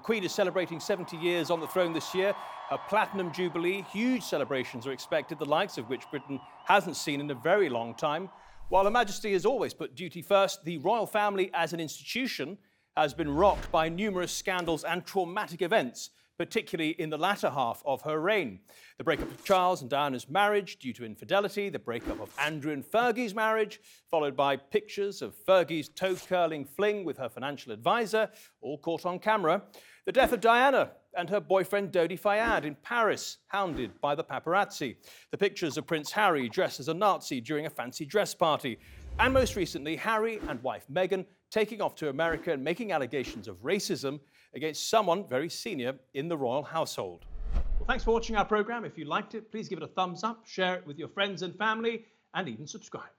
The Queen is celebrating 70 years on the throne this year. a Platinum Jubilee, huge celebrations are expected, the likes of which Britain hasn't seen in a very long time. While Her Majesty has always put duty first, the royal family as an institution has been rocked by numerous scandals and traumatic events particularly in the latter half of her reign. The breakup of Charles and Diana's marriage due to infidelity, the breakup of Andrew and Fergie's marriage, followed by pictures of Fergie's toe curling fling with her financial advisor, all caught on camera. The death of Diana and her boyfriend Dodi Fayed in Paris, hounded by the paparazzi. The pictures of Prince Harry dressed as a Nazi during a fancy dress party. And most recently, Harry and wife Meghan taking off to America and making allegations of racism against someone very senior in the royal household. Well, thanks for watching our programme. If you liked it, please give it a thumbs up, share it with your friends and family, and even subscribe.